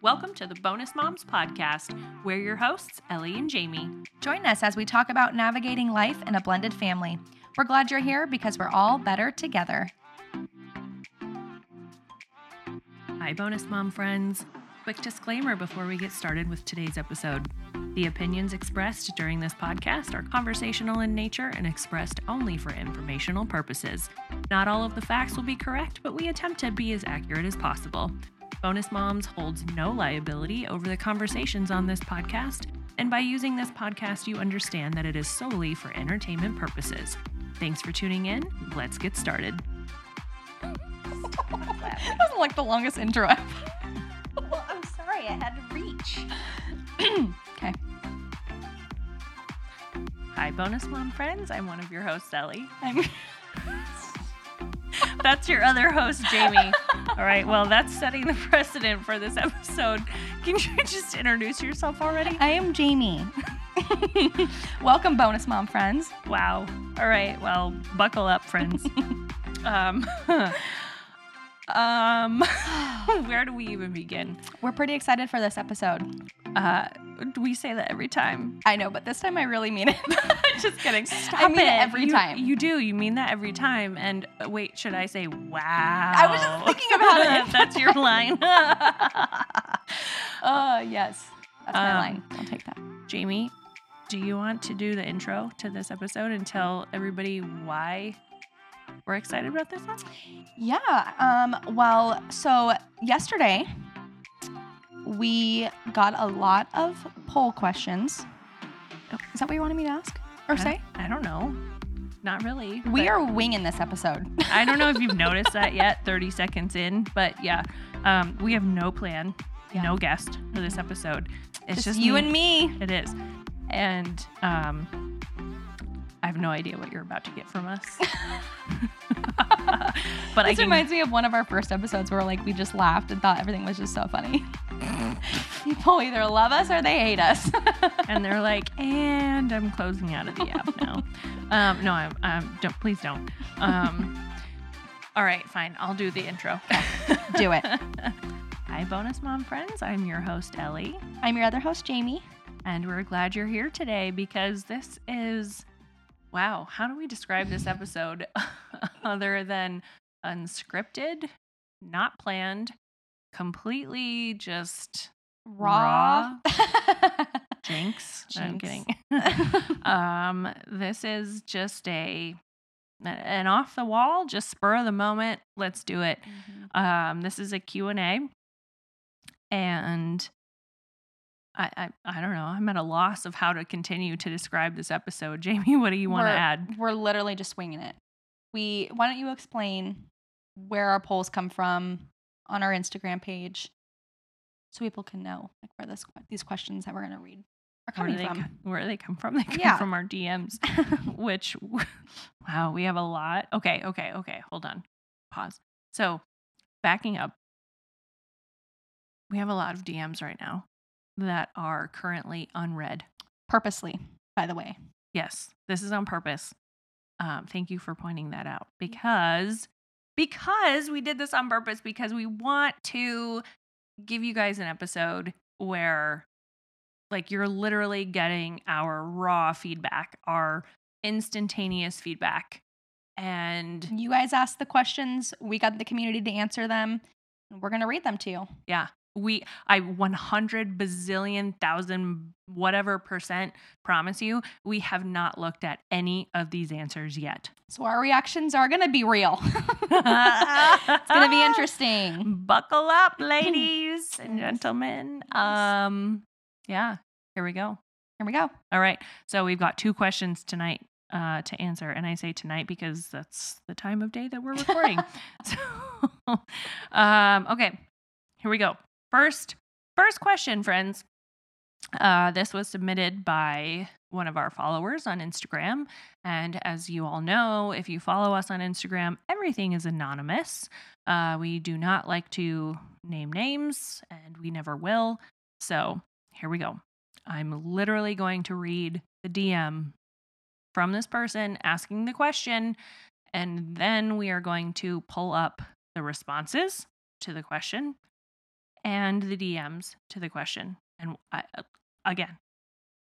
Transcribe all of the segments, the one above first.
Welcome to the Bonus Moms Podcast. We're your hosts, Ellie and Jamie. Join us as we talk about navigating life in a blended family. We're glad you're here because we're all better together. Hi, Bonus Mom friends. Quick disclaimer before we get started with today's episode. The opinions expressed during this podcast are conversational in nature and expressed only for informational purposes. Not all of the facts will be correct, but we attempt to be as accurate as possible. Bonus Moms holds no liability over the conversations on this podcast, and by using this podcast, you understand that it is solely for entertainment purposes. Thanks for tuning in. Let's get started. That was like the longest intro ever. Well, I'm sorry, I had to reach. okay. Hi, Bonus Mom friends. I'm one of your hosts, Ellie. I'm That's your other host, Jamie. All right, well, that's setting the precedent for this episode. Can you just introduce yourself already? I am Jamie. Welcome, bonus mom friends. Wow. All right, well, buckle up, friends. um, um, where do we even begin? We're pretty excited for this episode. Uh, we say that every time. I know, but this time I really mean it. Just kidding. Stop I mean it it every You- time. You do. You mean that every time. And uh, wait, should I say wow? I was just thinking about it. That's your line. Oh, yes. That's my Um, line. I'll take that. Jamie, do you want to do the intro to this episode and tell everybody why we're excited about this one? Yeah. Um, well, so yesterday we got a lot of poll questions. Is that what you wanted me to ask or say? I, I don't know. Not really. We are winging this episode. I don't know if you've noticed that yet, 30 seconds in, but yeah, um, we have no plan, Yeah. no guest for this episode. It's just, you me. and me. It is. And um, I have no idea what you're about to get from us. but This can, reminds me of one of our first episodes where like we just laughed and thought everything was just so funny. People either love us or they hate us. and they're like, and I'm closing out of the app now. Um, no, I'm, um, don't, please don't. Um, all right, fine. I'll do the intro. Do it. Hi, bonus mom friends. I'm your host, Ellie, I'm your other host, Jamie. and we're glad you're here today because this is, wow, how do we describe this episode other than unscripted, not planned, completely just Raw. jinx? I'm kidding. um, this is just a an off the wall, just spur of the moment. Let's do it. Um, this is a Q&A and I, I I don't know. I'm at a loss of how to continue to describe this episode. Jamie, what do you want to add? We're literally just winging it. We why don't you explain where our polls come from on our Instagram page so people can know like where this these questions that we're gonna read are Where coming they from. co- where do they come from? They come Yeah. from our DMs, which wow, we have a lot. Okay, okay, okay. Hold on. Pause. So, backing up. We have a lot of DMs right now that are currently unread. Purposely, by the way. Yes, this is on purpose. Um, thank you for pointing that out because because we did this on purpose because we want to give you guys an episode where like you're literally getting our raw feedback, our instantaneous feedback. And You guys asked the questions, we got the community to answer them. and We're gonna read them to you. yeah, we I 100 bazillion thousand whatever percent promise you, we have not looked at any of these answers yet. So our reactions are gonna be real. it's gonna be interesting. Buckle up, ladies and gentlemen. Um, yeah, here we go. Here we go. All right, so we've got two questions tonight uh, to answer, and I say tonight because that's the time of day that we're recording. so, um, okay, here we go. First, first question, friends. Uh, this was submitted by one of our followers on Instagram. And as you all know, if you follow us on Instagram, everything is anonymous. Uh, we do not like to name names, and we never will. So here we go. I'm literally going to read the DM from this person asking the question, and then we are going to pull up the responses to the question. And the DMs to the question. And I, uh, again,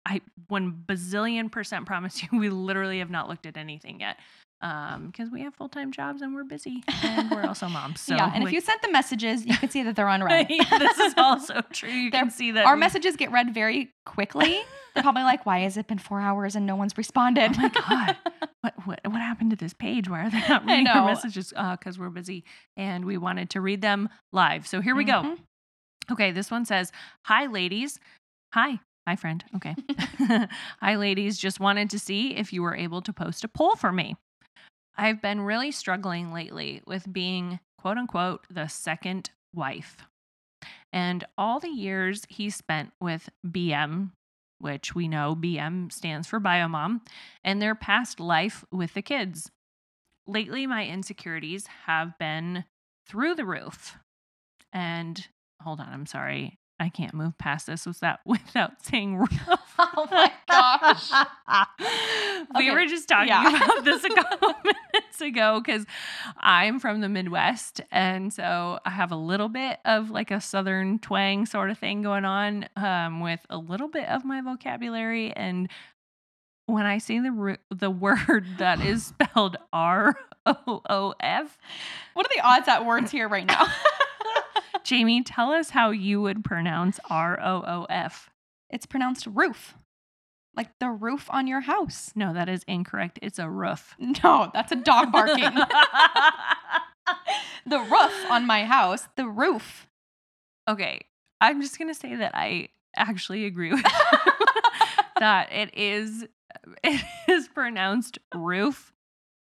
I one bazillion percent promise you, we literally have not looked at anything yet. Um, because we have full time jobs and we're busy and we're also moms. So yeah, and if you sent the messages, you can see that they're unread. this is also true. You They're- can see that Our we- messages get read very quickly. They're probably like, "Why has it been four hours and no one's responded?" Oh my god, what what what happened to this page? Why are they not reading our messages? Because we're busy and we wanted to read them live. So here we go. Okay, this one says, Hi, ladies. Hi. Hi, friend. Okay. Hi, ladies. Just wanted to see if you were able to post a poll for me. I've been really struggling lately with being, quote unquote, the second wife. And all the years he spent with BM, which we know BM stands for Biomom, and their past life with the kids. Lately, my insecurities have been through the roof. And hold on, I'm sorry. I can't move past this without without saying rough. Oh my gosh. we Okay, were just talking yeah. about this a couple minutes ago because I'm from the Midwest. And so I have a little bit of like a Southern twang sort of thing going on um, with a little bit of my vocabulary. And when I say the, the word that is spelled R O O F, What are the odds that words here right now? Jamie, tell us how you would pronounce R O O F. it's pronounced roof, like the roof on your house. No, that is incorrect. It's a roof. No, that's a dog barking. the roof on my house. The roof. okay, I'm just gonna say that I actually agree with that it is it is pronounced roof,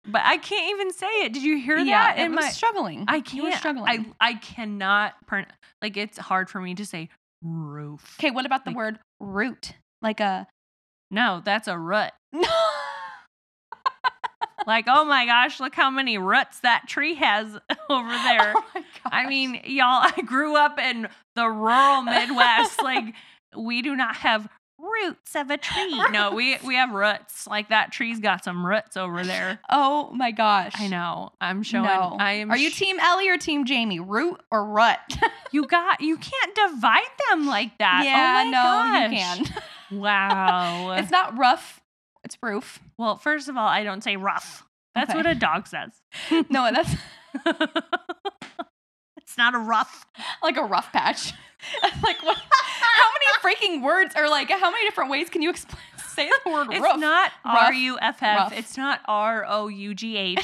but I can't even say it. Did you hear yeah, that? it in was my struggling. I You were can't. struggling. I I cannot pron- like it's hard for me to say roof. okay, what about the like- word root? Like a No, that's a rut. Like, oh my gosh, look how many roots that tree has over there. Oh my I mean, y'all, I grew up in the rural Midwest. like, we do not have roots of a tree. No, we we have roots. Like that tree's got some roots over there. oh my gosh. I know. I'm showing. No. I am. Are you sh- team Ellie or team Jamie? Root or rut? You got. You can't divide them like that. Oh yeah, oh no, gosh. you can. Wow. it's not rough. It's roof. well, first of all, I don't say rough. That's Okay. what a dog says. No, that's it's not a rough. like a rough patch. like what? How many freaking words are like? How many different ways can you explain say the word roof? It's rough? not R U F F. It's not R O U G H.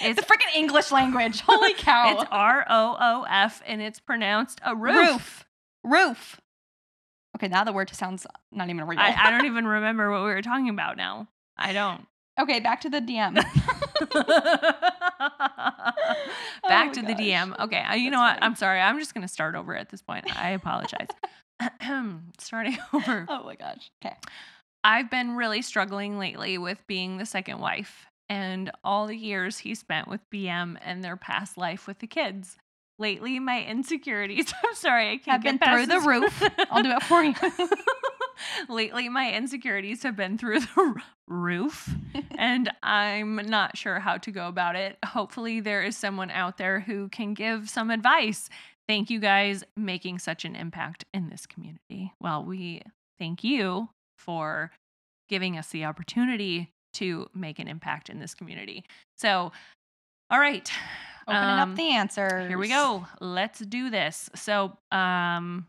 It's a freaking English language. Holy cow! it's R O O F and it's pronounced a roof. roof. Roof. Okay, now the word sounds not even real. I, I don't even remember what we were talking about now. I don't. okay, back to the DM. Back Oh to my the. DM. Okay, I- you That's know what? funny. I'm sorry. I'm just gonna start over at this point. I apologize. Starting over. oh my gosh. Okay. I've been really struggling lately with being the second wife and all the years he spent with BM and their past life with the kids. Lately, my insecurities, I'm sorry, I can't Have get been through the roof. I'll do it for you. Lately, my insecurities have been through the roof, and I'm not sure how to go about it. Hopefully, there is someone out there who can give some advice. Thank you guys making such an impact in this community. Well, we thank you for giving us the opportunity to make an impact in this community. So, all right. Opening um, up the answers. Here we go. Let's do this. So, um,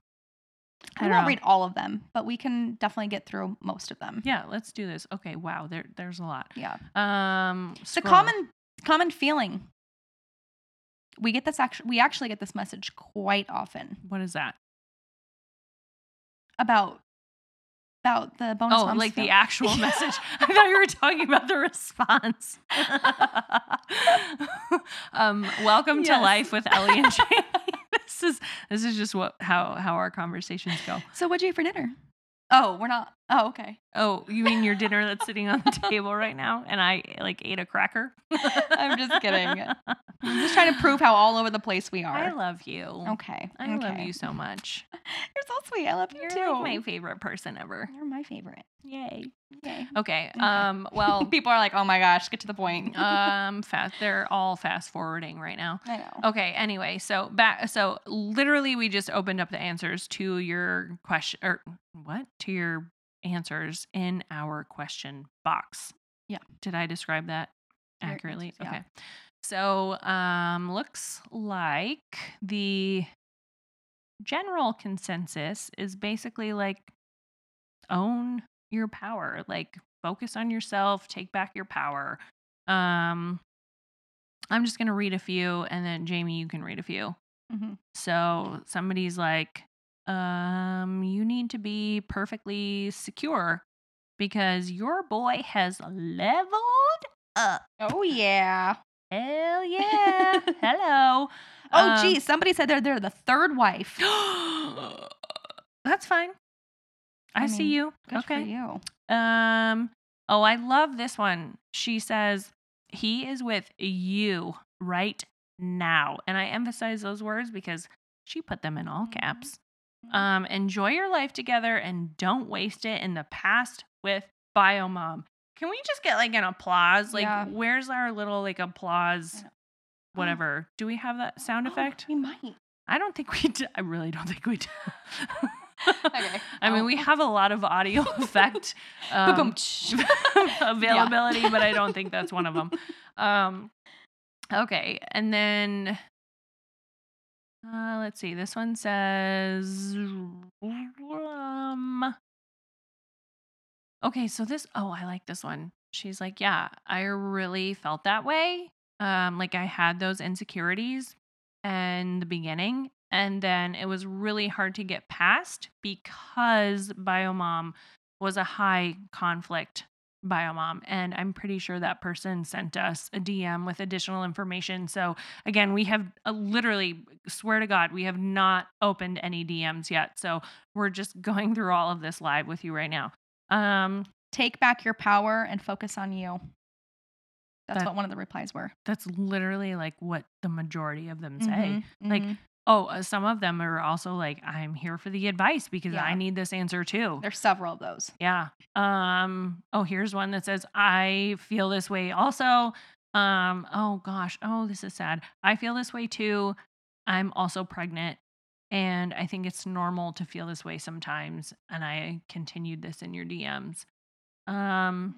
I We don't won't know. read all of them, but we can definitely get through most of them. Yeah, let's do this. Okay, wow, there there's a lot. Yeah. Um It's a common common feeling. We get this actually we actually get this message quite often what is that? about about the bonus Oh, like the actual message. I thought you were talking about the response. um, welcome to life with Ellie and Jamie. this is this is just what how how our conversations go. So what'd you eat for dinner? Oh, we're not Oh, okay. Oh, you mean your dinner that's sitting on the table right now? And I like ate a cracker? I'm just kidding. I'm just trying to prove how all over the place we are. I love you. okay. I love you so much. You're so sweet. I love you You're too. like my favorite person ever. You're my favorite. Yay. Yay. Okay. Okay. Um. Well. People are like, oh my gosh, get to the point. um. Fast. They're all fast forwarding right now. I know. Okay. Anyway, so back. So literally, we just opened up the answers to your question, or what? To your answers in our question box. Yeah. Did I describe that accurately? answers, yeah. Okay. So, um, looks like the general consensus is basically like own your power, like focus on yourself, take back your power. Um, I'm just gonna read a few, and then Jamie, you can read a few. hmm So somebody's like, um, you need to be perfectly secure because your boy has leveled up. Oh yeah. Hell yeah. Hello. Oh Um, geez, somebody said they're they're the third wife. That's fine. I, I see you. Okay. you. Um oh, I love this one. She says he is with you right now. And I emphasize those words because she put them in all Mhm. caps. Mhm. Um enjoy your life together and don't waste it in the past with Biomom. Can we just get like an applause? Like Yeah. where's our little like applause whatever. Do we have that sound Oh, effect? we might. I don't think we do. I really don't think we do. Okay. I mean, Oh. we have a lot of audio effect um, availability, but I don't think that's one of them. Um, okay, and then uh, let's see. This one says, um, okay, so this. Oh, I like this one. She's like, yeah, I really felt that way. Um, like I had those insecurities in the beginning, and then it was really hard to get past because Biomom was a high conflict biomom and i'm pretty sure that person sent us a dm with additional information so again we have uh, literally swear to god we have not opened any dms yet so we're just going through all of this live with you right now um Take back your power and focus on you. That's That- what one of the replies were. that's literally like what the majority of them say Mhm, Like, mhm. Oh uh, some of them are also like i'm here for the advice because i need this answer too there's several of those. Yeah. Um, oh, here's one that says, I feel this way also. Um, oh gosh, oh, this is sad. I feel this way too. I'm also pregnant. And I think it's normal to feel this way sometimes. And I continued this in your DMs. Um,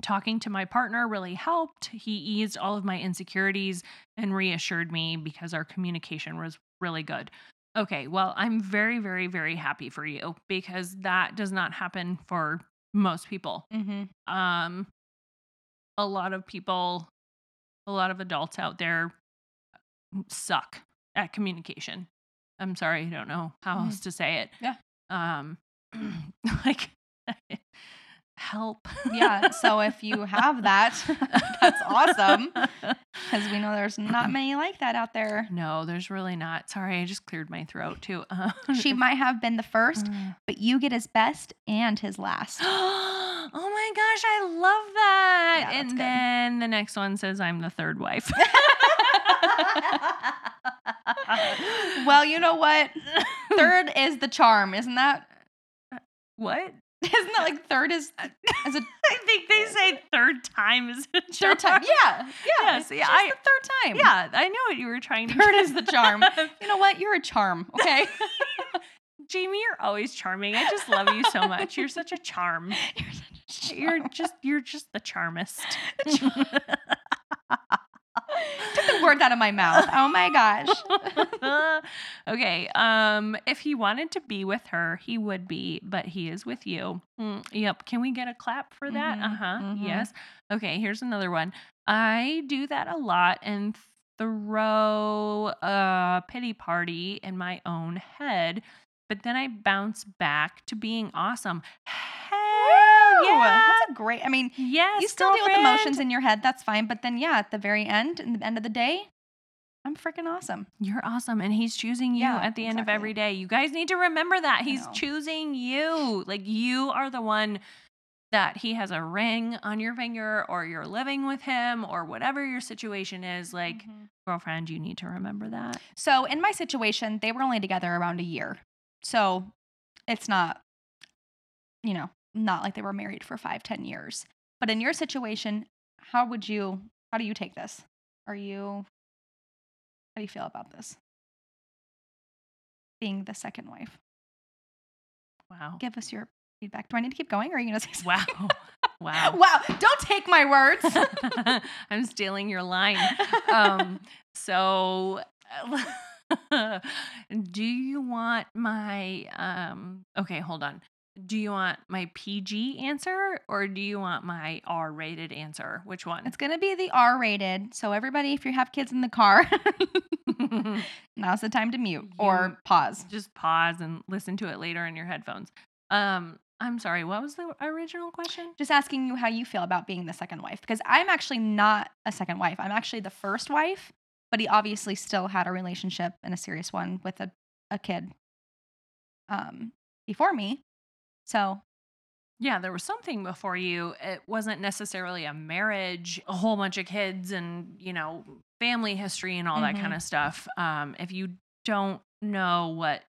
talking to my partner really helped. He eased all of my insecurities and reassured me because our communication was really good. Okay, well, I'm very, very, very happy for you because that does not happen for most people. Mm-hmm. Um, a lot of people, a lot of adults out there suck at communication. I'm sorry, I don't know how Mhm. else to say it. Yeah. Um, like, help. Yeah. So if you have that, that's awesome because we know there's not many like that out there. No, there's really not. Sorry, I just cleared my throat too. Uh, She might have been the first, but you get his best and his last. oh my gosh, I love that. Yeah, and good. then the next one says I'm the third wife. well, you know what? Third is the charm, isn't that? what? Isn't that like third is is a I think they say third time is a third time? charm. Yeah, yeah. Yes, it's yeah, I- the third time. Yeah, I know what you were trying to Third is the charm. You know what? You're a charm. Okay. Jamie, you're always charming. I just love you so much. You're such a charm. You're such a You're just you're just the charmist. Took words out of my mouth. Oh my gosh. okay. Um, if he wanted to be with her, he would be, but he is with you. Mm, yep. Can we get a clap for that? Mhm, Uh huh. mhm. Yes. Okay. Here's another one. I do that a lot and throw a pity party in my own head, but then I bounce back to being awesome. Hell yeah. That's a great. I mean, Yes. you still deal with emotions in your head. That's fine. But then, yeah, at the very end, in the end of the day, I'm freaking awesome. You're awesome. And he's choosing you Yeah, at the end of every day. You guys need to remember that. He's choosing you. Like you are the one that he has a ring on your finger or you're living with him or whatever your situation is. Like, Mhm. girlfriend, you need to remember that. So in my situation, they were only together around a year. So it's not, you know, not like they were married for five, ten years. But in your situation, how would you how do you take this? Are you how do you feel about this? Being the second wife. Wow. Give us your feedback. Do I need to keep going or are you gonna say Wow. Wow. wow. Don't take my words. I'm stealing your line. Um, so do you want my um okay, hold on. Do you want my PG answer or do you want my R-rated answer? Which one? it's gonna be the R rated. So everybody, if you have kids in the car, now's the time to mute You- or pause. Just pause and listen to it later in your headphones. Um, I'm sorry, what was the original question? just asking you how you feel about being the second wife because I'm actually not a second wife. I'm actually the first wife, but he obviously still had a relationship and a serious one with a, a kid um, before me. So, Yeah, there was something before you. It wasn't necessarily a marriage, a whole bunch of kids and, you know, family history and all that Mhm. kind of stuff. Um, if you don't know what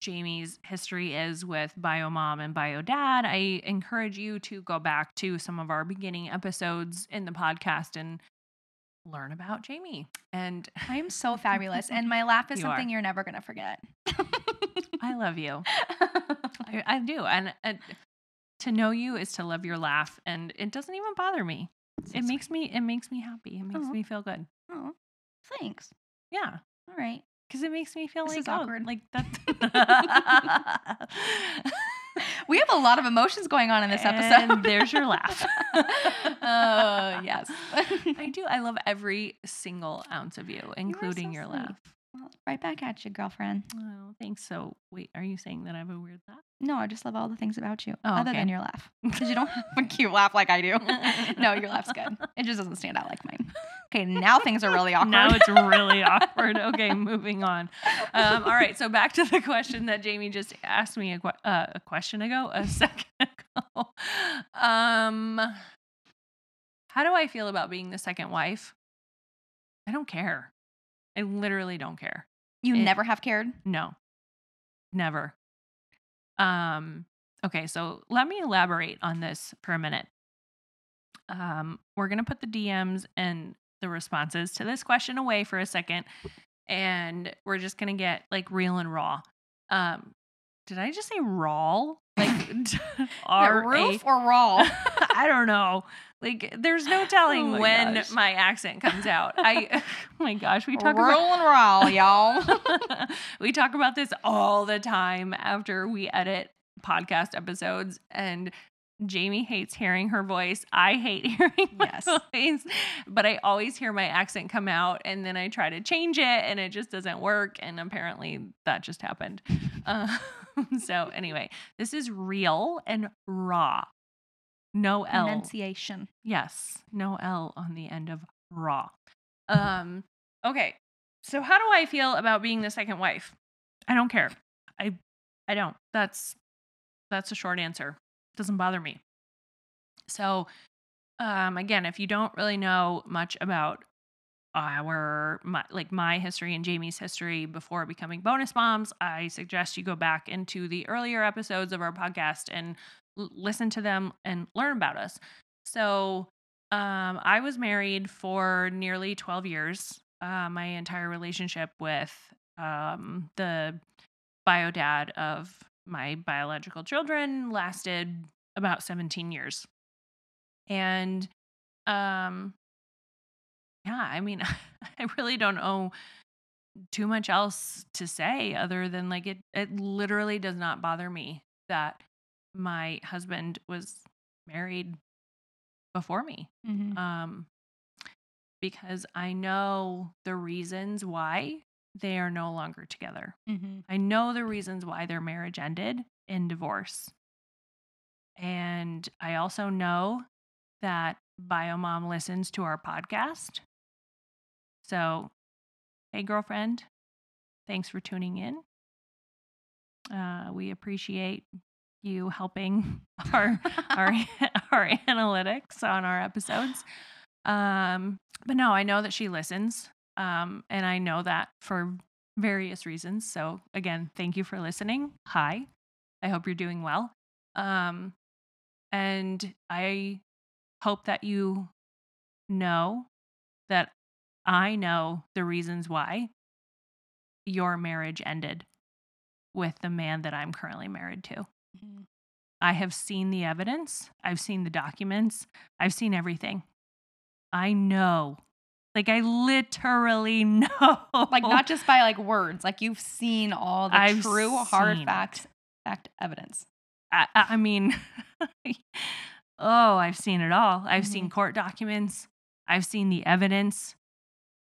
Jamie's history is with bio mom and bio dad, I encourage you to go back to some of our beginning episodes in the podcast and learn about Jamie. And I am so fabulous. And my laugh is You are. something you're never going to forget. I love you. I, I do. And, and to know you is to love your laugh. And it doesn't even bother me. It makes me it makes me happy. It makes Aw. me feel good. Oh, thanks. Yeah. All right. Because it makes me feel This like is oh, awkward. like that. We have a lot of emotions going on in this episode. And there's your laugh. oh, yes. I do. I love every single ounce of you, including so your sweet. laugh. Well, right back at you, girlfriend. Oh, thanks. So, wait, are you saying that I have a weird laugh? No, I just love all the things about you, Oh, other okay. than your laugh. Because you don't have a cute laugh like I do. no, your laugh's good. It just doesn't stand out like mine. Okay, now things are really awkward. Now it's really awkward. Okay, moving on. Um, all right, so back to the question that Jamie just asked me a, uh, a question ago, a second ago. Um, how do I feel about being the second wife? I don't care. I literally don't care. you it- never have cared. No, never. Um, okay, so let me elaborate on this for a minute. Um, we're gonna put the DMs and the responses to this question away for a second, and we're just gonna get like real and raw. Um, did I just say raw? Like R A roof or raw? I don't know. Like, there's no telling Oh my when gosh. my accent comes out. I, oh my gosh, we talk about Rolling raw, y'all. we talk about this all the time after we edit podcast episodes and Jamie hates hearing her voice. I hate hearing my Yes. voice, but I always hear my accent come out and then I try to change it and it just doesn't work. And apparently that just happened. Uh, so, anyway, this is real and raw. No L. Pronunciation. Yes, no L on the end of raw. Um, okay. So how do I feel about being the second wife? I don't care. I I don't. That's that's a short answer. Doesn't bother me. So um again, if you don't really know much about our my, like my history and Jamie's history before becoming bonus moms, I suggest you go back into the earlier episodes of our podcast and listen to them and learn about us. So, um, I was married for nearly 12 years. Uh, my entire relationship with um, the bio dad of my biological children lasted about 17 years. And um, yeah, I mean, I really don't know too much else to say other than like it, it literally does not bother me that my husband was married before me Mhm. um, because I know the reasons why they are no longer together. Mhm. I know the reasons why their marriage ended in divorce. And I also know that Biomom listens to our podcast. So, hey, girlfriend, thanks for tuning in. Uh, we appreciate you helping our our our analytics on our episodes. Um, but no, I know that she listens, um, and I know that for various reasons. So again, thank you for listening. Hi, I hope you're doing well. Um, and I hope that you know that I know the reasons why your marriage ended with the man that I'm currently married to. Mhm. I have seen the evidence, I've seen the documents, I've seen everything. I know. Like I literally know. Like not just by like words, like you've seen all the I've true hard seen fact fact evidence. I, I mean, oh, I've seen it all. I've seen Mhm. court documents. I've seen the evidence.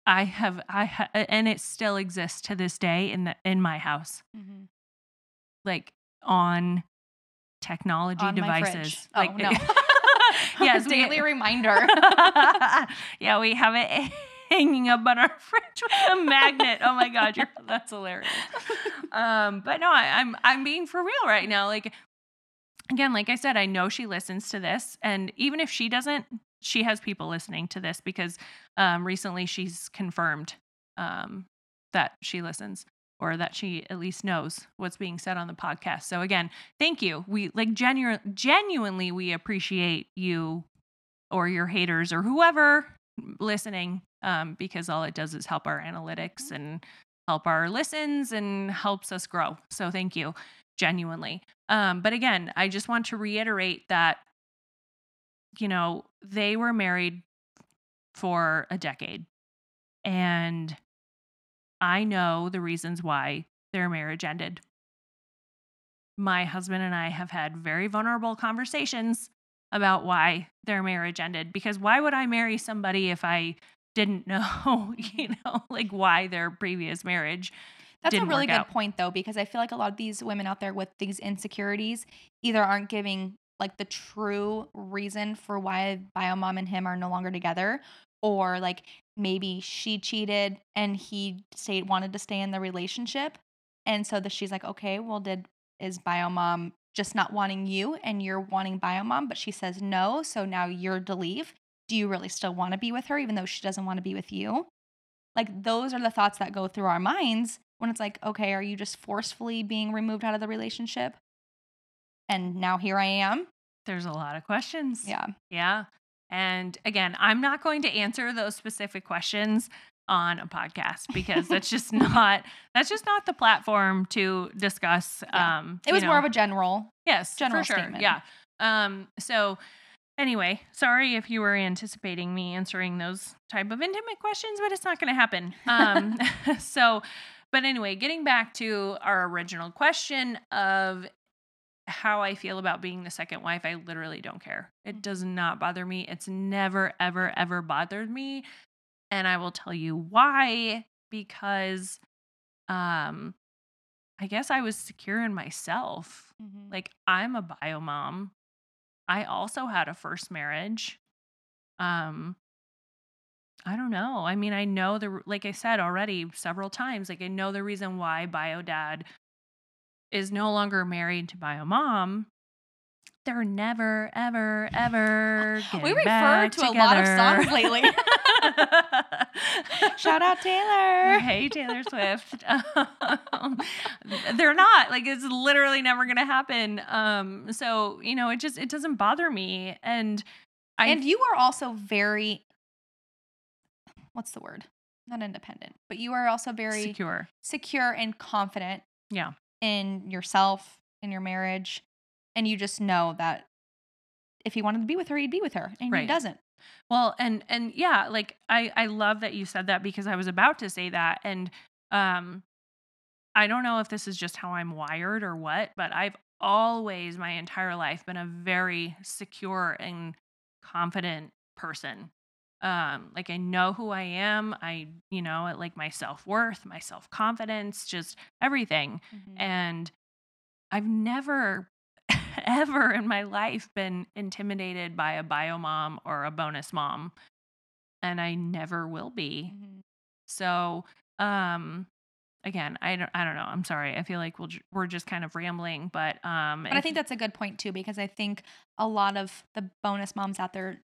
I have, I ha- and it still exists to this day in the in my house, like on technology On devices. Oh, like, no. yes, we- daily reminder. yeah, we have it hanging up on our fridge with a magnet. Oh my god, you're, that's hilarious. Um, but no, I, I'm I'm being for real right now. Like again, like I said, I know she listens to this, and even if she doesn't, she has people listening to this because um, recently she's confirmed um, that she listens or that she at least knows what's being said on the podcast. So again, thank you. We like genu- genuinely we appreciate you or your haters or whoever listening um, because all it does is help our analytics and help our listens and helps us grow. So thank you genuinely. Um, but again, I just want to reiterate that you know, they were married for a decade. And I know the reasons why their marriage ended. My husband and I have had very vulnerable conversations about why their marriage ended because why would I marry somebody if I didn't know, you know, like why their previous marriage That's a really good out. point though, because I feel like a lot of these women out there with these insecurities either aren't giving like the true reason for why Biomom and him are no longer together, or like maybe she cheated and he stayed wanted to stay in the relationship. And so that she's like, okay, well, did is Biomom just not wanting you and you're wanting Biomom, but she says no, so now you're to leave. Do you really still want to be with her, even though she doesn't want to be with you? Like those are the thoughts that go through our minds when it's like, okay, are you just forcefully being removed out of the relationship? And now here I am. there's a lot of questions. Yeah. Yeah. And again, I'm not going to answer those specific questions on a podcast because that's just not that's just not the platform to discuss Yeah. um It was more of a general. yes general sure statement. yeah um so anyway sorry if you were anticipating me answering those type of intimate questions but it's not going to happen um so but anyway getting back to our original question of how I feel about being the second wife, I literally don't care. It does not bother me. It's never, ever, ever bothered me. And I will tell you why. Because um I guess I was secure in myself. Like I'm a bio mom. I also had a first marriage. Um I don't know. I mean, I know the like I said already several times, like I know the reason why bio dad is no longer married to bio mom. They're never, ever, ever. we refer to a lot of songs lately. Shout out Taylor. Hey Taylor Swift. Um, they're not like it's literally never going to happen. Um, so you know, it just it doesn't bother me, and I and you are also very what's the word? Not independent, but you are also very secure. secure and confident Yeah, in yourself, in your marriage, and you just know that if he wanted to be with her, he'd be with her, and he doesn't. Well, and and yeah, like I I love that you said that because I was about to say that and um I don't know if this is just how I'm wired or what, but I've always my entire life been a very secure and confident person. Um like I know who I am. I, you know, like my self-worth, my self-confidence, just everything. And I've never ever in my life been intimidated by a bio mom or a bonus mom. And I never will be. Mhm. So, Um, again, I don't, I don't know. I'm sorry. I feel like we'll, we're just kind of rambling, but um, But I think that's a good point too, because I think a lot of the bonus moms out there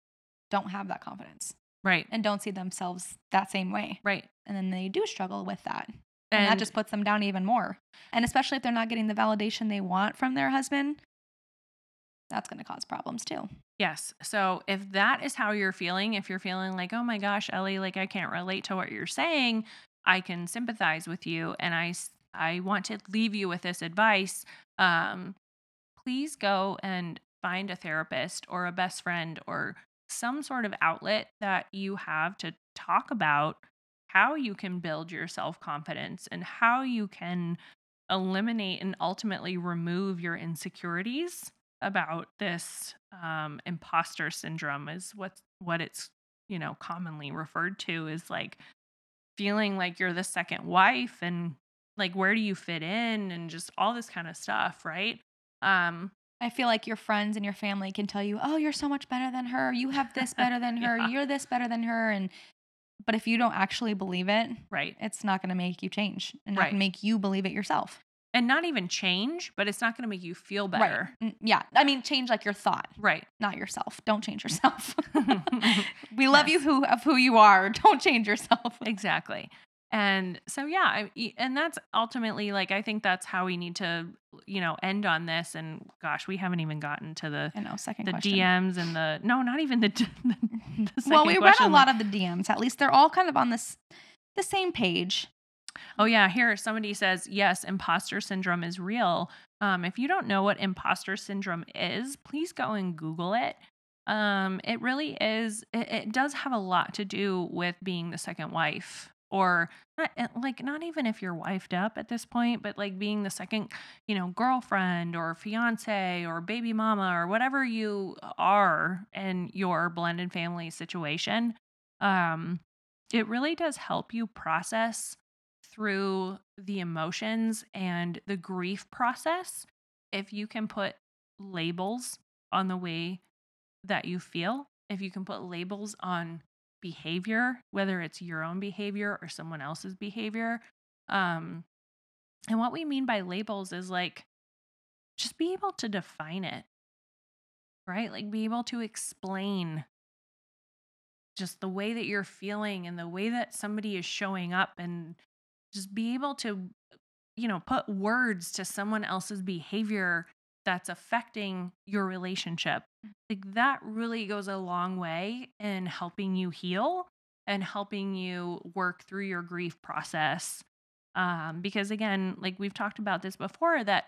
don't have that confidence right, and don't see themselves that same way. right, And then they do struggle with that. And, and that just puts them down even more. And especially if they're not getting the validation they want from their husband, that's going to cause problems too. Yes. So if that is how you're feeling, if you're feeling like, oh my gosh, Ellie, like I can't relate to what you're saying, I can sympathize with you. And i i want to leave you with this advice. Um, please go and find a therapist or a best friend or some sort of outlet that you have to talk about how you can build your self confidence and how you can eliminate and ultimately remove your insecurities about this um, imposter syndrome is what what it's you know commonly referred to is like feeling like you're the second wife and like where do you fit in and just all this kind of stuff right? Um I feel like your friends and your family can tell you, "Oh, you're so much better than her. You have this better than her. Yeah. You're this better than her." And but if you don't actually believe it, right it's not going to make you change and not Right. gonna make you believe it yourself. and not even change but it's not going to make you feel better Mm, Yeah. I mean, change like your thought, right, not yourself. Don't change yourself. we love you who of who you are. Don't change yourself. exactly and so yeah I, and that's ultimately like i think that's how we need to you know end on this and gosh we haven't even gotten to the I know. Second the question. DMs and the no, not even the, the, the well, second we read a lot of the DMs. At least they're all kind of on this the same page. Oh yeah, here somebody says yes, imposter syndrome is real. Um, if you don't know what imposter syndrome is, please go and Google it. Um, it really is. It, it does have a lot to do with being the second wife, or not, eh, like not even if you're wifed up at this point, but like being the second, you know, girlfriend or fiance or baby mama or whatever you are in your blended family situation. Um, it really does help you process through the emotions and the grief process if you can put labels on the way that you feel if you can put labels on behavior whether it's your own behavior or someone else's behavior um and what we mean by labels is like just be able to define it right? Like be able to explain just the way that you're feeling and the way that somebody is showing up and just be able to you know put words to someone else's behavior that's affecting your relationship like that really goes a long way in helping you heal and helping you work through your grief process um, because again like we've talked about this before that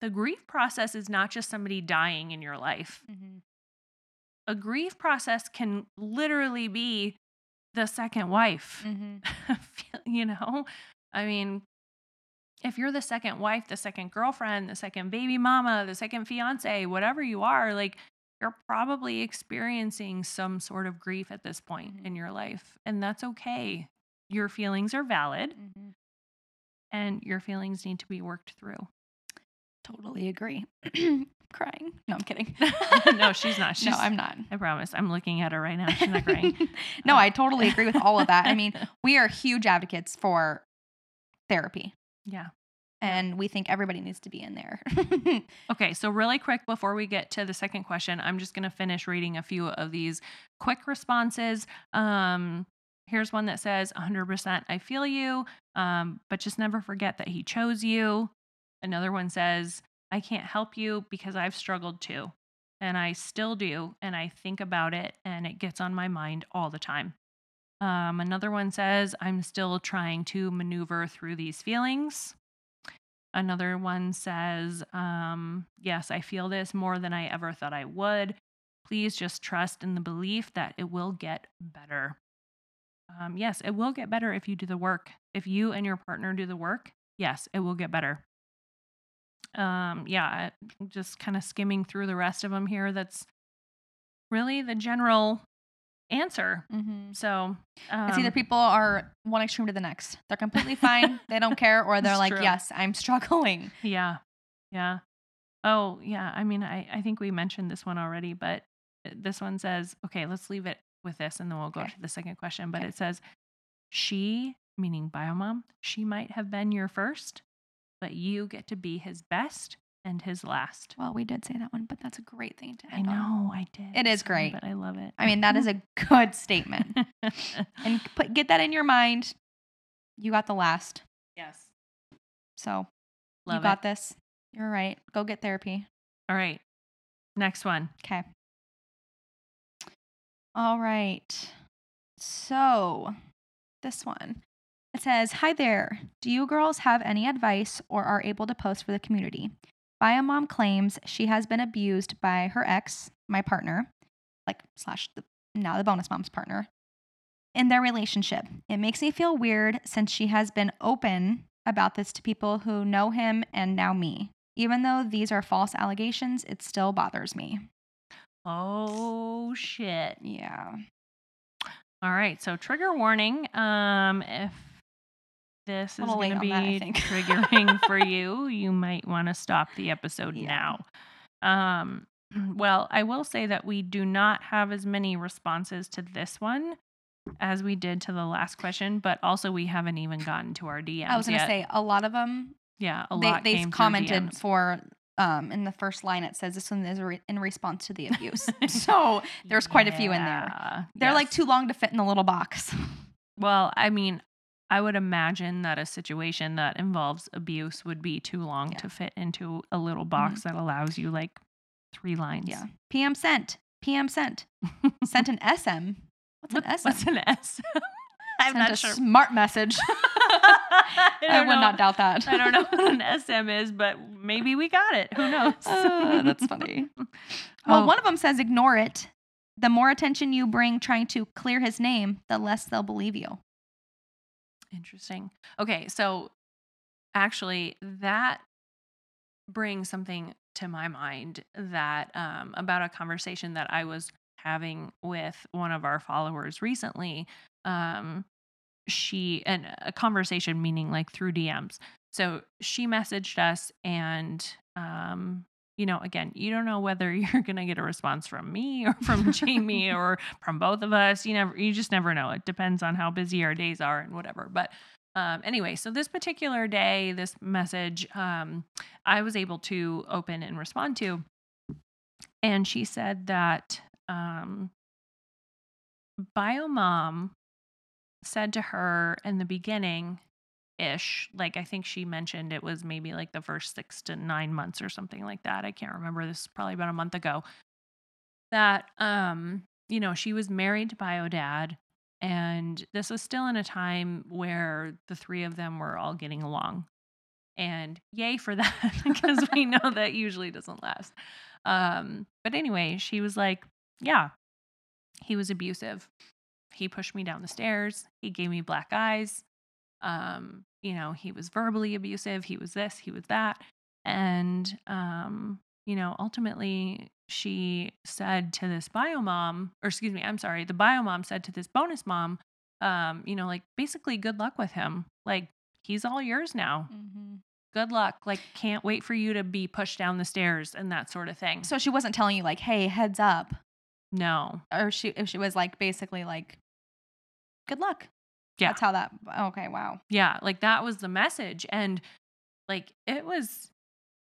the grief process is not just somebody dying in your life. A grief process can literally be the second wife Mm-hmm. you know? I mean if you're the second wife the second girlfriend the second baby mama the second fiance whatever you are like you're probably experiencing some sort of grief at this point in Mhm. your life and that's okay your feelings are valid Mm-hmm. and your feelings need to be worked through Totally agree. crying. No, I'm kidding. No, she's not. no, I'm not. i promise i'm looking at her right now she's not crying no, I totally agree with all of that. I mean, we are huge advocates for therapy, yeah and we think everybody needs to be in there. Okay, so really quick before we get to the second question, I'm just going to finish reading a few of these quick responses. Um, here's one that says 100% I feel you, um, but just never forget that he chose you. Another one says, I can't help you because I've struggled too. And I still do. And I think about it and it gets on my mind all the time. Um, another one says, I'm still trying to maneuver through these feelings. Another one says, um, Yes, I feel this more than I ever thought I would. Please just trust in the belief that it will get better. Um, yes, it will get better if you do the work. If you and your partner do the work, yes, it will get better. Um, yeah, just kind of skimming through the rest of them here. That's really the general answer. Mhm. So um, It's either people are one extreme to the next. They're completely fine. they don't care, or they're like, true. "Yes, I'm struggling." Yeah. Yeah. Oh, yeah. I mean, I, I think we mentioned this one already, but uh, this one says, okay, let's leave it with this and then we'll go Okay. to the second question. But Okay. it says, she meaning biomom, she might have been your first, but you get to be his best and his last. Well, we did say that one, but that's a great thing to I end on. know, I did. It is great. but I love it. I mean, that is a good statement. and put get that in your mind. You got the last. yes. So Love you got it. this. You're right. Go get therapy. All right. Next one. Okay. All right. So, this one. It says, Hi there. Do you girls have any advice or are able to post for the community? Biomom claims she has been abused by her ex, my partner, like slash the now the bonus mom's partner, in their relationship. It makes me feel weird since she has been open about this to people who know him and now me. Even though these are false allegations, it still bothers me. Oh shit. Yeah. All right. So trigger warning. Um if this is going to be that, triggering for you, you might want to stop the episode Yeah. now. Um well, I will say that we do not have as many responses to this one as we did to the last question, but also we haven't even gotten to our DMs I was going to say a lot of them yeah, a they lot they commented for um in the first line it says this one is re- in response to the abuse. so there's quite a few in there. They're like too long to fit in the little box. Well, I mean, I would imagine that a situation that involves abuse would be too long Yeah. to fit into a little box that allows you like three lines. yeah. PM sent. PM sent. Sent an SM. What's an SM? What's an S? I'm Sent not a sure. smart message. I, I, would know. not doubt that. I don't know what an SM is, but maybe we got it. Who knows? Uh, that's funny. Well, Oh, one of them says ignore it. The more attention you bring trying to clear his name, the less they'll believe you. Interesting. Okay, so actually, that brings something to my mind that um, about a conversation that I was having with one of our followers recently. Um, she and a conversation meaning like through DMs. So she messaged us, and um, you know, again, you don't know whether you're gonna get a response from me or from Jamie or from both of us. You never, you just never know. It depends on how busy our days are and whatever. But um, anyway, so this particular day, this message, um, I was able to open and respond to, and she said that um, Biomom said to her in the beginning ish like i think she mentioned it was maybe like the first six to nine months or something like that i can't remember this is probably about a month ago that um you know she was married to bio dad and this was still in a time where the three of them were all getting along and yay for that because we know that usually doesn't last. Um but anyway she was like yeah. He was abusive. He pushed me down the stairs. He gave me black eyes. Um you know he was verbally abusive he was this he was that and um you know ultimately she said to this bio mom or excuse me i'm sorry the bio mom said to this bonus mom um you know like basically good luck with him. Like he's all yours now. Good luck. Like can't wait for you to be pushed down the stairs and that sort of thing. So she wasn't telling you like, "Hey, heads up," no. Or she if she was like basically like, "Good luck." Yeah. That's how that. Okay. Wow. Yeah, like that was the message. And like it was,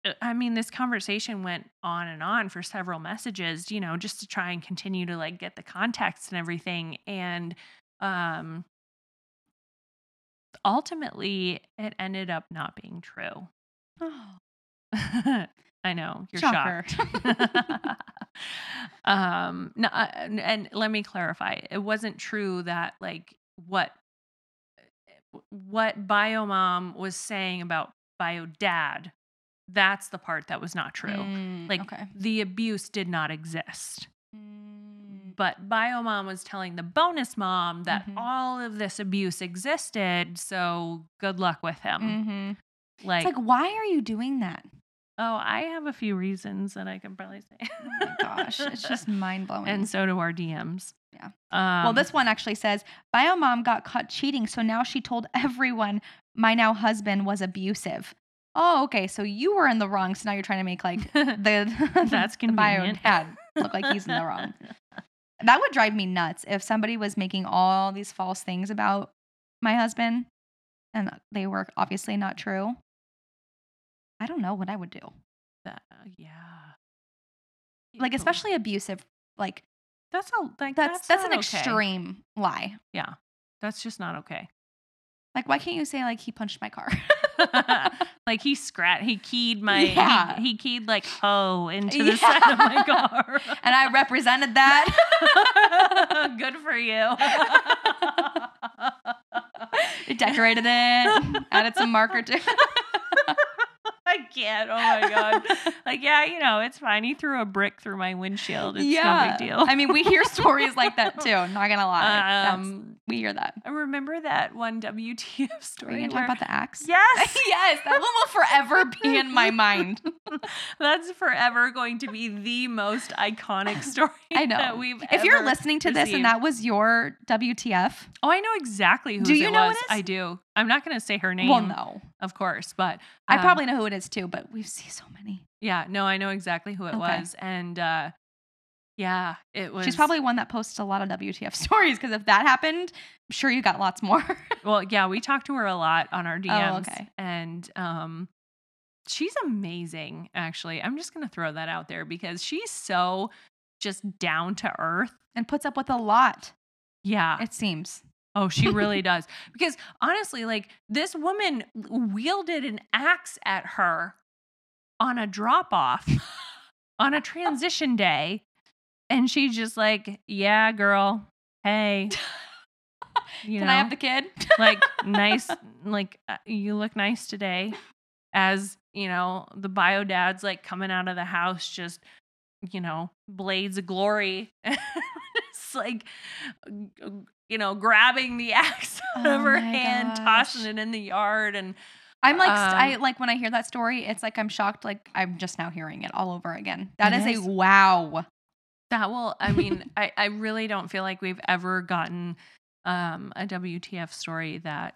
uh, I mean, this conversation went on and on for several messages, you know, just to try and continue to like get the context and everything. And um, ultimately, it ended up not being true. Oh. I know you're Shocker. shocked. um, no, uh, and, and let me clarify. It wasn't true that like what what biomom was saying about bio dad. That's the part that was not true. Mm, Like okay. the abuse did not exist. Mm, But biomom was telling the bonus mom that Mhm. all of this abuse existed. So good luck with him. mhm. Like, It's like, why are you doing that? Oh, I have a few reasons that I can probably say. Oh my gosh, it's just mind blowing. and so do our DMs. Yeah. Um, well, this one actually says Bio mom got caught cheating, so now she told everyone my now husband was abusive. Oh, okay. So you were in the wrong. So now you're trying to make like the That's the bio dad look like he's in the wrong. That would drive me nuts if somebody was making all these false things about my husband and they were obviously not true, I don't know what I would do. That, uh, yeah. Like especially abusive. Like that's a like that's that's, not an okay. extreme lie. Yeah, that's just not okay. Like why can't you say like he punched my car? like he scrat, he keyed my, Yeah. he, he keyed like ho into the Yeah. side of my car. and I represented that. Good for you. Decorated it, added some marker to it. I can't. Oh my god. Like, yeah, you know, it's fine. He threw a brick through my windshield. It's no big deal. I mean, we hear stories like that too. Not gonna lie. Um, we hear that. I remember that one WTF Are you story. gonna talk about the axe? yes, yes, that one will forever be in my mind. that's forever going to be the most iconic story I know. that we've if you're listening to this and that was your WTF, Oh, I know exactly who Do you know was. I do. I'm not going to say her name. well, no, Of course, but I um, probably know who it is too. But we see so many. Yeah, no, I know exactly who it Okay. was and uh yeah, it was She's probably one that posts a lot of WTF stories because if that happened, I'm sure you got lots more. Well, yeah, we talked to her a lot on our DMs Oh, okay. and um she's amazing actually. I'm just going to throw that out there because she's so just down to earth. and puts up with a lot. Yeah. It seems. Oh, she really does. Because honestly, like this woman wielded an axe at her on a drop off on a transition day. And she's just like, yeah, girl. Hey. You Can know, I have the kid? like nice, like uh, you look nice today. As you know, the bio dad's like coming out of the house, just you know, blades of glory. it's like, you know, grabbing the axe out of Oh her hand, gosh. tossing it in the yard, and I'm like, st- I Um, like when I hear that story, it's like I'm shocked. Like I'm just now hearing it all over again. That is, is. a wow. that will. I mean, I I really don't feel like we've ever gotten um a WTF story that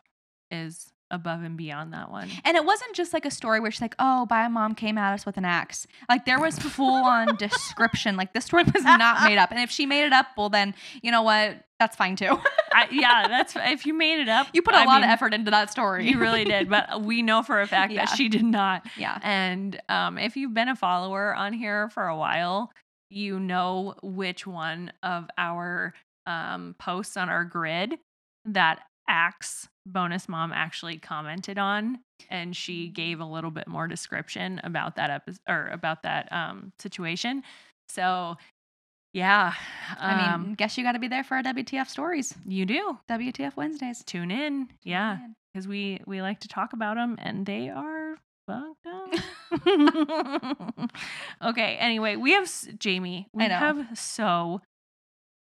is above and beyond that one. And it wasn't just like a story where she's like, "Oh, my mom came at us with an axe." Like there was full on description. Like this story was not made up. And if she made it up, well, then you know what? That's fine too. I, yeah, that's if you made it up. you put a I lot mean, of effort into that story. You really did, but we know for a fact Yeah. that she did not. yeah. And um, if you've been a follower on here for a while, you know which one of our um, posts on our grid that Axe bonus mom actually commented on, and she gave a little bit more description about that episode or about that um, situation. So, yeah, I um, mean, guess you got to be there for our WTF stories. you do WTF Wednesdays. tune in, yeah, because we we like to talk about them, and they are fucked up. okay. Anyway, we have Jamie. We I have so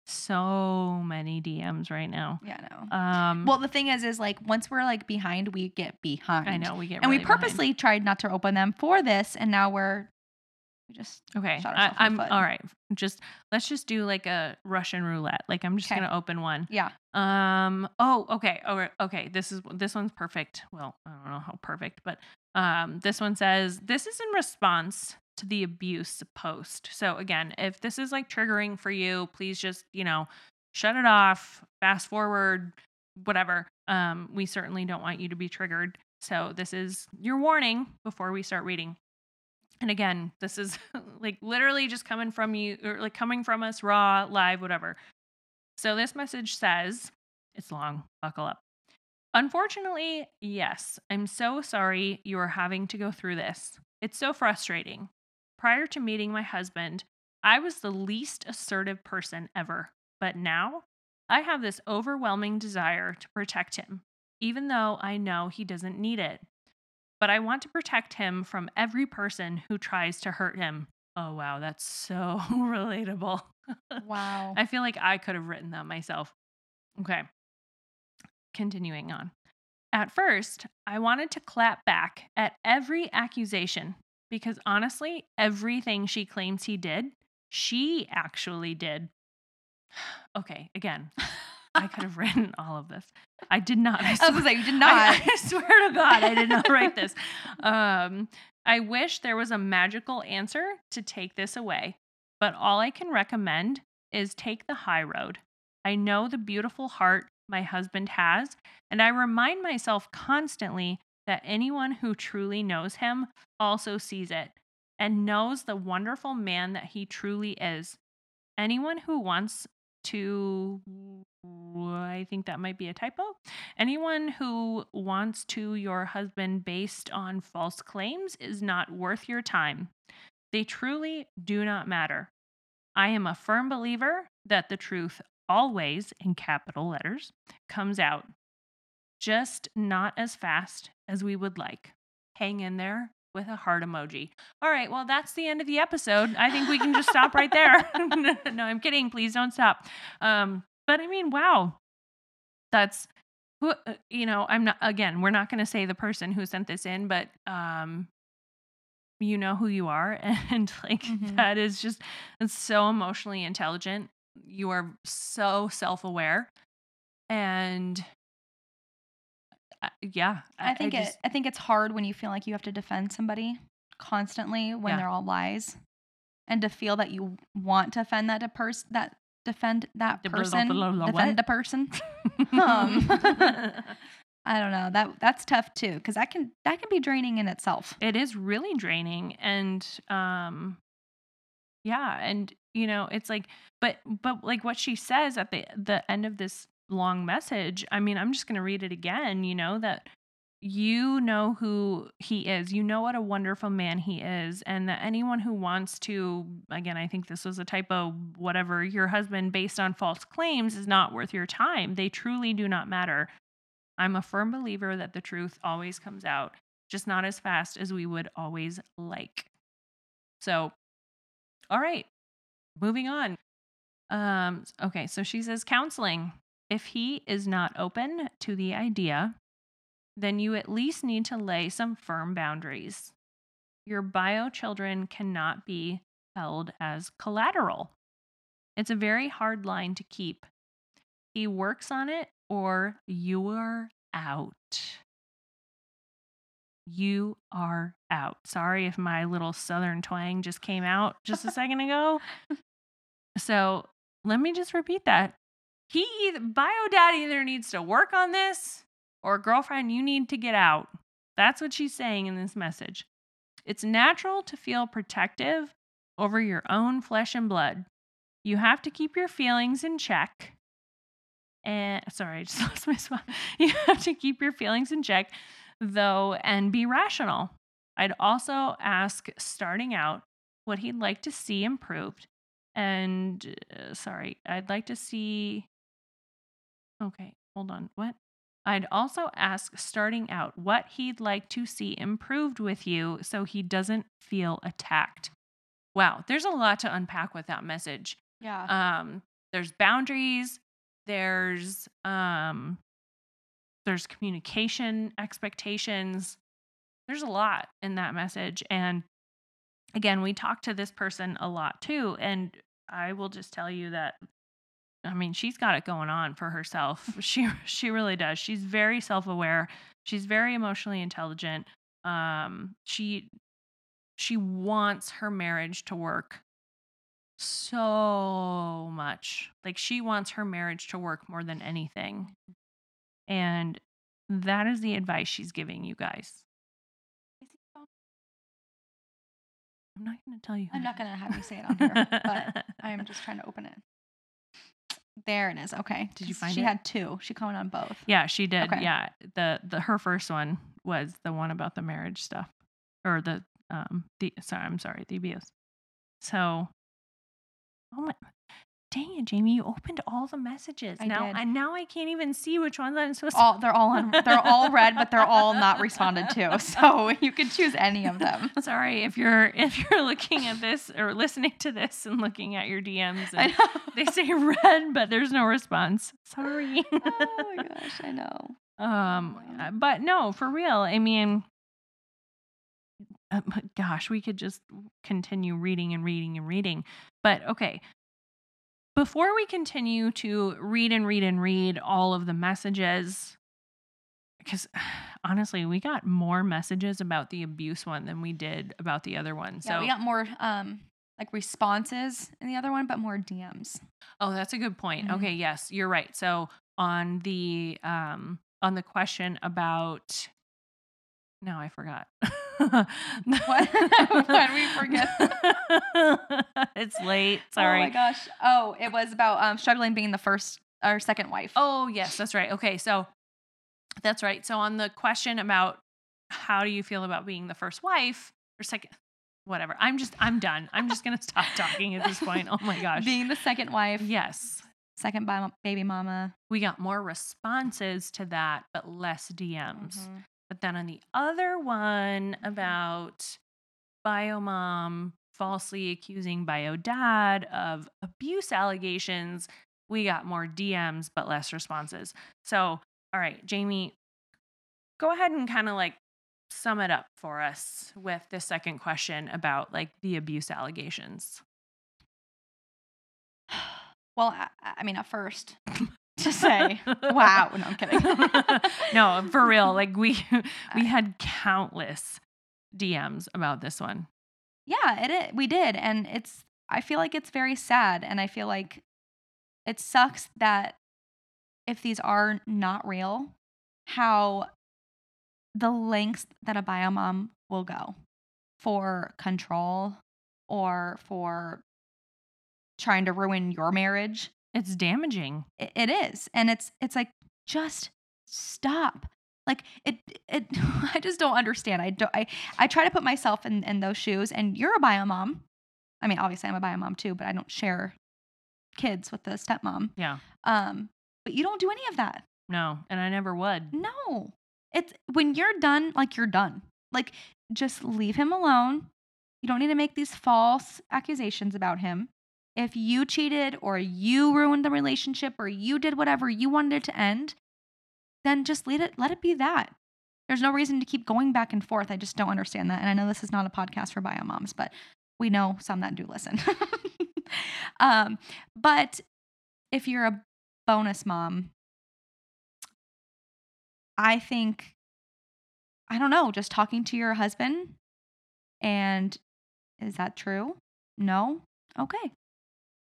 so many DMs right now. Yeah, I know. Um, well, the thing is, is like once we're like behind, we get behind. I know we get and we really behind. purposely tried not to open them for this, and now we're we just Okay, shot I, ourselves in the I'm foot. all right. Just let's just do like a Russian roulette. Like I'm just 'Kay. gonna open one. yeah. Um. Oh. Okay. Oh. Okay. This is this one's perfect. Well, I don't know how perfect, but um, this one says this is in response to the abuse post. So again, if this is like triggering for you, please just you know shut it off, fast forward, whatever. Um, we certainly don't want you to be triggered. So this is your warning before we start reading. And again, this is like literally just coming from you or like coming from us raw, live, whatever. So this message says, it's long, buckle up. Unfortunately, yes, I'm so sorry you are having to go through this. It's so frustrating. Prior to meeting my husband, I was the least assertive person ever, but now I have this overwhelming desire to protect him, even though I know he doesn't need it. But I want to protect him from every person who tries to hurt him. Oh, wow, that's so relatable. Wow. I feel like I could have written that myself. Okay. Continuing on. At first, I wanted to clap back at every accusation because honestly, everything she claims he did, she actually did. Okay, again, I could have written all of this. I did not. I I was swear- gonna you did I, not. I swear to God, I did not write this. Um, I wish there was a magical answer to take this away, but all I can recommend is take the high road. I know the beautiful heart my husband has, and I remind myself constantly that anyone who truly knows him also sees it and knows the wonderful man that he truly is. Anyone who wants to, I think that might be a typo. Anyone who wants to your husband based on false claims is not worth your time. They truly do not matter. I am a firm believer that the truth always, in capital letters, comes out, just not as fast as we would like. Hang in there with a heart emoji. All right, well, that's the end of the episode. I think we can just stop right there. no, I'm kidding. Please don't stop. Um, but I mean, wow, that's who uh, you know. I'm not again. We're not going to say the person who sent this in, but um, you know who you are, and like Mhm. that is just it's so emotionally intelligent. You are so self aware, and uh, yeah, I think just- it. I think it's hard when you feel like you have to defend somebody constantly when Yeah. they're all lies, and to feel that you want to defend that person that defend that The blah, blah, person defend the person. Um, I don't know that that's tough too because that can that can be draining in itself. it is really draining and um yeah and you know it's like but but like what she says at the the end of this long message i mean i'm just going to read it again you know that you know who he is you know what a wonderful man he is and that anyone who wants to again i think this was a typo whatever your husband based on false claims is not worth your time they truly do not matter i'm a firm believer that the truth always comes out just not as fast as we would always like. So, all right, moving on. Um, okay, so she says counseling. If he is not open to the idea, then you at least need to lay some firm boundaries. Your bio children cannot be held as collateral. It's a very hard line to keep. He works on it, or you're out you are out. Sorry if my little southern twang just came out just a second ago. So let me just repeat that. He either bio dad either needs to work on this or girlfriend, you need to get out. That's what she's saying in this message. It's natural to feel protective over your own flesh and blood. You have to keep your feelings in check. And sorry, I just lost my spot. You have to keep your feelings in check though, and be rational. I'd also ask, starting out, what he'd like to see improved. And uh, sorry, I'd like to see. Okay, hold on. What? I'd also ask, starting out, what he'd like to see improved with you so he doesn't feel attacked. Wow, there's a lot to unpack with that message Yeah. um there's boundaries there's um there's communication expectations there's a lot in that message and again we talked to this person a lot too and i will just tell you that i mean she's got it going on for herself she she really does she's very self-aware she's very emotionally intelligent um she she wants her marriage to work so much. Like she wants her marriage to work more than anything. And that is the advice she's giving you guys. I'm not going to tell you. I'm not gonna have you say it on here, but I'm just trying to open it. There it is. Okay. Did you find she it? had two. She commented on both. Yeah, she did. Okay. Yeah. The the her first one was the one about the marriage stuff. Or the um the sorry, I'm sorry, the abuse. So Oh my dang it, Jamie, you opened all the messages. I now did. I now I can't even see which ones I'm supposed to All they're all on, they're all read, but they're all not responded to. So you can choose any of them. Sorry if you're if you're looking at this or listening to this and looking at your DMs and they say read but there's no response. Sorry. oh my gosh, I know. Um, Oh, but no, for real. I mean, uh, gosh, we could just continue reading and reading and reading. But okay, before we continue to read and read and read all of the messages, because honestly, we got more messages about the abuse one than we did about the other one. Yeah, So, we got more um like responses in the other one, but more DMs. oh, that's a good point. Mhm. Okay, yes, you're right. So, on the um on the question about no, I forgot. What? Why do we forget? it's late. Sorry. Oh my gosh. Oh, it was about um, struggling being the first or second wife. Oh, yes, that's right. Okay, so that's right. So on the question about how do you feel about being the first wife or second whatever. I'm just I'm done. I'm just going to stop talking at this point. Oh my gosh. being the second wife, yes. second baby mama. We got more responses to that but less DMs. Mhm. But then on the other one mm. about bio mom falsely accusing bio dad of abuse allegations, we got more DMs but less responses. So, all right, Jamie, go ahead and kind of like sum it up for us with the second question about like the abuse allegations. Well, I, I mean, at first, to say, wow. No, I'm kidding. no, for real. Like we we uh. had countless DMs about this one. yeah, it is. We did. And it's, I feel like it's very sad. And I feel like it sucks that if these are not real, how the lengths that a bio mom will go for control or for trying to ruin your marriage. It's damaging. I- it is and it's it's like just stop. Like it it i just don't understand. I don't i i try to put myself in in those shoes and you're a bio mom. I mean obviously i'm a bio mom too but i don't share kids with the stepmom. Yeah. um but you don't do any of that. No, and I never would. no. It's when you're done like you're done. Like just leave him alone. You don't need to make these false accusations about him if you cheated or you ruined the relationship or you did whatever you wanted it to end then just let it let it be that there's no reason to keep going back and forth i just don't understand that and i know this is not a podcast for bio moms but we know some that do listen um, but if you're a bonus mom I think, I don't know, just talking to your husband and is that true? No? Okay.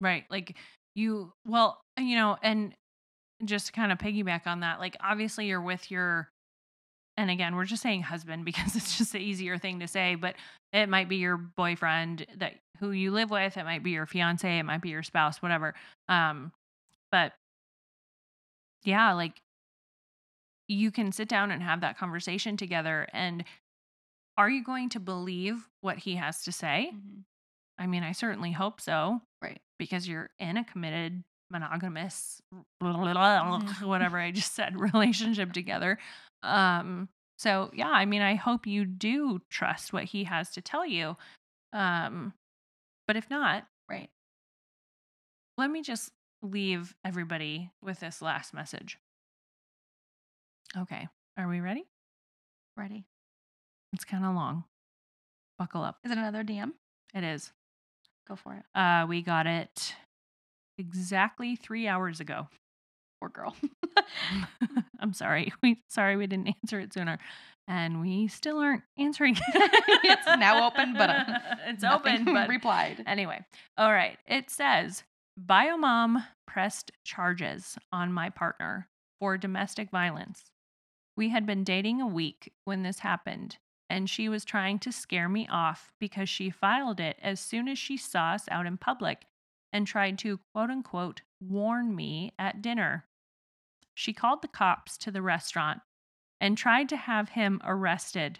Right. Like you, well, you know, and just to kind of piggyback on that, like obviously you're with your, and again, we're just saying husband because it's just the easier thing to say, but it might be your boyfriend that who you live with, it might be your fiance, it might be your spouse, whatever. Um, but yeah, like you can sit down and have that conversation together. And are you going to believe what he has to say? I mean, I certainly hope so. Right. Because you're in a committed, monogamous, Mhm. whatever I just said, relationship together. Um, so yeah, I mean, I hope you do trust what he has to tell you. Um, but if not, Right. let me just leave everybody with this last message. Okay. Are we ready? Ready. It's kind of long. Buckle up. Is it another DM? It is. Go for it. Uh, we got it exactly three hours ago. Poor girl. I'm sorry. We sorry we didn't answer it sooner, and we still aren't answering. It's now open, but, uh, it's open. But replied. anyway, all right. It says Biomom pressed charges on my partner for domestic violence. We had been dating a week when this happened, and she was trying to scare me off because she filed it as soon as she saw us out in public and tried to quote unquote warn me at dinner. She called the cops to the restaurant and tried to have him arrested.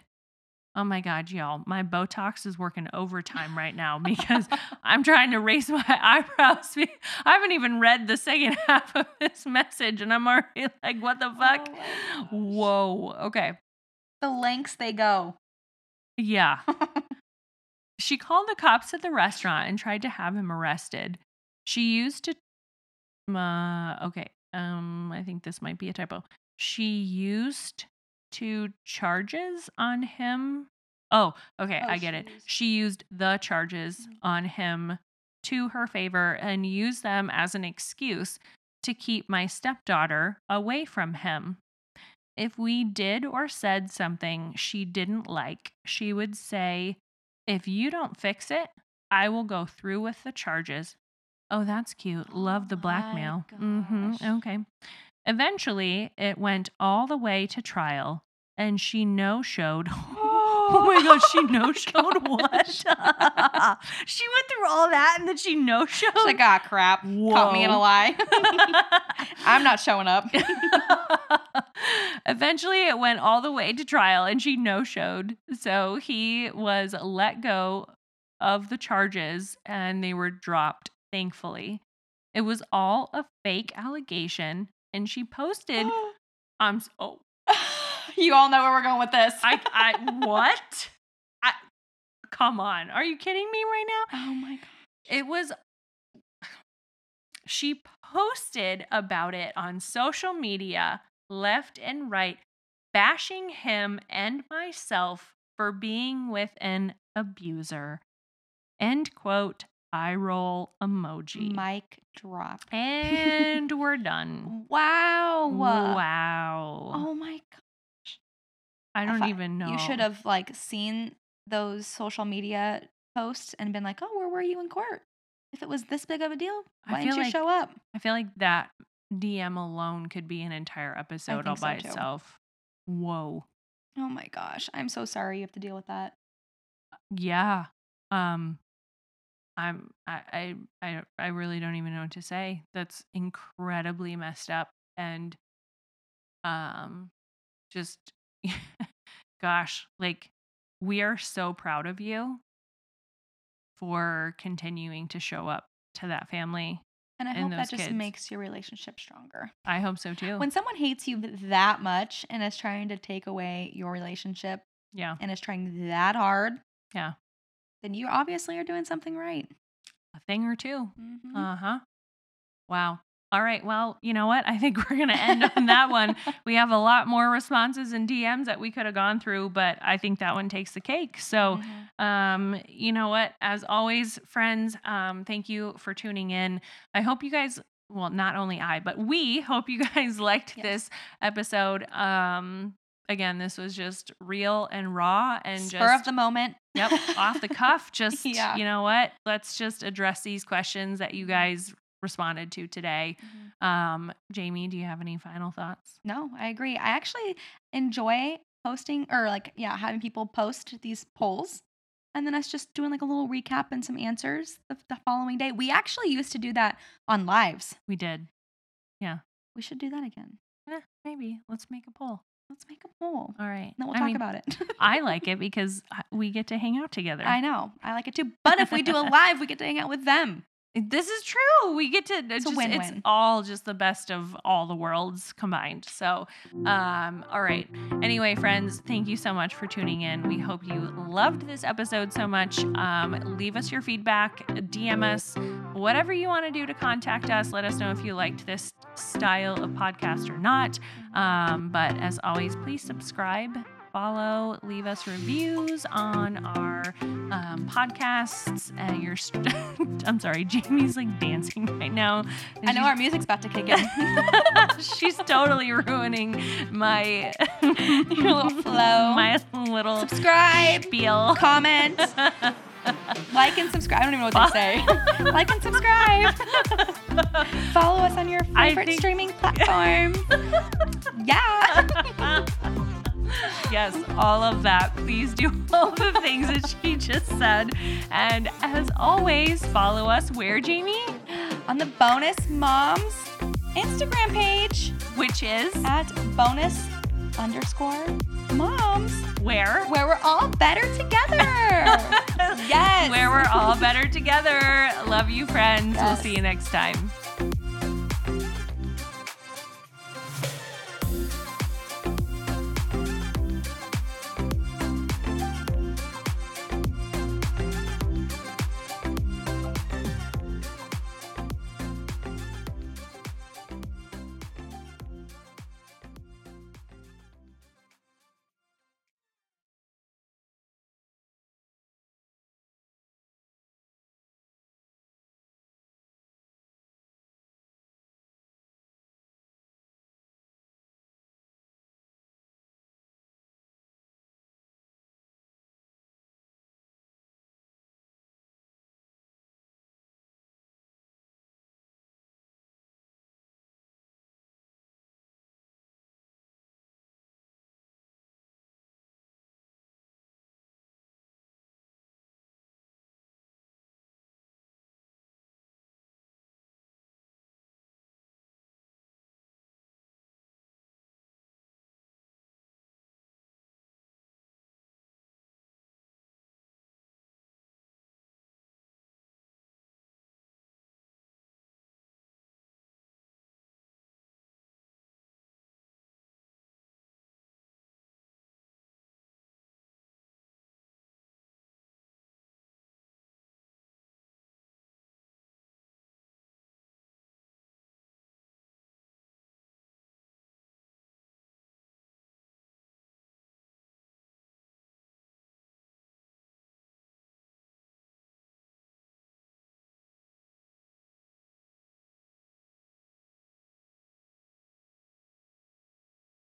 Oh my God, y'all, my Botox is working overtime right now because I'm trying to raise my eyebrows. I haven't even read the second half of this message and I'm already like, what the fuck? Oh. Whoa. Okay. The lengths they go. Yeah. She called the cops at the restaurant and tried to have him arrested. She used to uh, okay. Um I think this might be a typo. She used to charges on him. Oh, okay, Oh, I get it. She used the charges Mhm. on him to her favor and used them as an excuse to keep my stepdaughter away from him. If we did or said something she didn't like, she would say, If you don't fix it, I will go through with the charges. Oh, that's cute. Love the Oh blackmail. hmm. Okay. Eventually, it went all the way to trial, and she no showed. Oh my gosh, she no showed what? she went through all that and then she no showed. She's like, ah, crap. Caught me in a lie. I'm not showing up. Eventually, it went all the way to trial and she no showed. So he was let go of the charges and they were dropped, thankfully. It was all a fake allegation. And she posted, I'm s- oh, you all know where we're going with this. I, I, what? I, come on. Are you kidding me right now? oh my god. it was she posted about it on social media left and right bashing him and myself for being with an abuser end quote I roll emoji Mic drop. and we're done Wow. wow Oh my god. I don't I- even know You should have like seen those social media posts and been like, "Oh, where were you in court? If it was this big of a deal, I why didn't you like- show up?" i feel like that dm alone could be an entire episode all so, by too. itself whoa Oh my gosh, I'm so sorry you have to deal with that. yeah um i'm I, I i i really don't even know what to say that's incredibly messed up and um just gosh like we are so proud of you for continuing to show up to that family And I And hope that just kids. makes your relationship stronger. i hope so too When someone hates you that much and is trying to take away your relationship yeah and is trying that hard, Yeah. then you obviously are doing something right. a thing or 2 Mhm. uh-huh wow all right well you know what i think we're gonna end on that one we have a lot more responses and DMs that we could have gone through, but I think that one takes the cake. So, Mhm. um, you know what? As always, friends, um, thank you for tuning in. I hope you guys, well, not only I, but we hope you guys liked Yes. this episode. Um, again, this was just real and raw and spur just of the moment. Yep, off the cuff. Just Yeah. you know what? Let's just address these questions that you guys responded to today. Mhm. Um, Jamie, do you have any final thoughts? No, I agree. I actually enjoy posting or like yeah, having people post these polls and then us just doing like a little recap and some answers the, the following day. We actually used to do that on lives. We did. Yeah. We should do that again. Eh, maybe. Let's make a poll. Let's make a poll. All right. Then we'll I talk mean, about it. I like it because we get to hang out together. I know. I like it too. But if we do a live, we get to hang out with them. This is true. We get to it's, a just, it's all just the best of all the worlds combined. So, um, all right. Anyway, friends, thank you so much for tuning in. We hope you loved this episode so much. Um, leave us your feedback, DM us, whatever you want to do to contact us. Let us know if you liked this style of podcast or not. Um, but as always, please subscribe. Follow, leave us reviews on our um, podcasts. And your, st- I'm sorry, Jamie's like dancing right now. I know our music's about to kick in. She's totally ruining my Your little flow. My little Subscribe, spiel. comment, like and subscribe. I don't even know what they say. like and subscribe. Follow us on your favorite think- streaming platform. yeah. Yes, all of that. Please do all the things that she just said. And as always, follow us where, Jamie? On the Bonus Moms Instagram page Which is at bonus underscore moms, where? where we're all better together. yes. Where we're all better together. Love you, friends. We'll see you next time.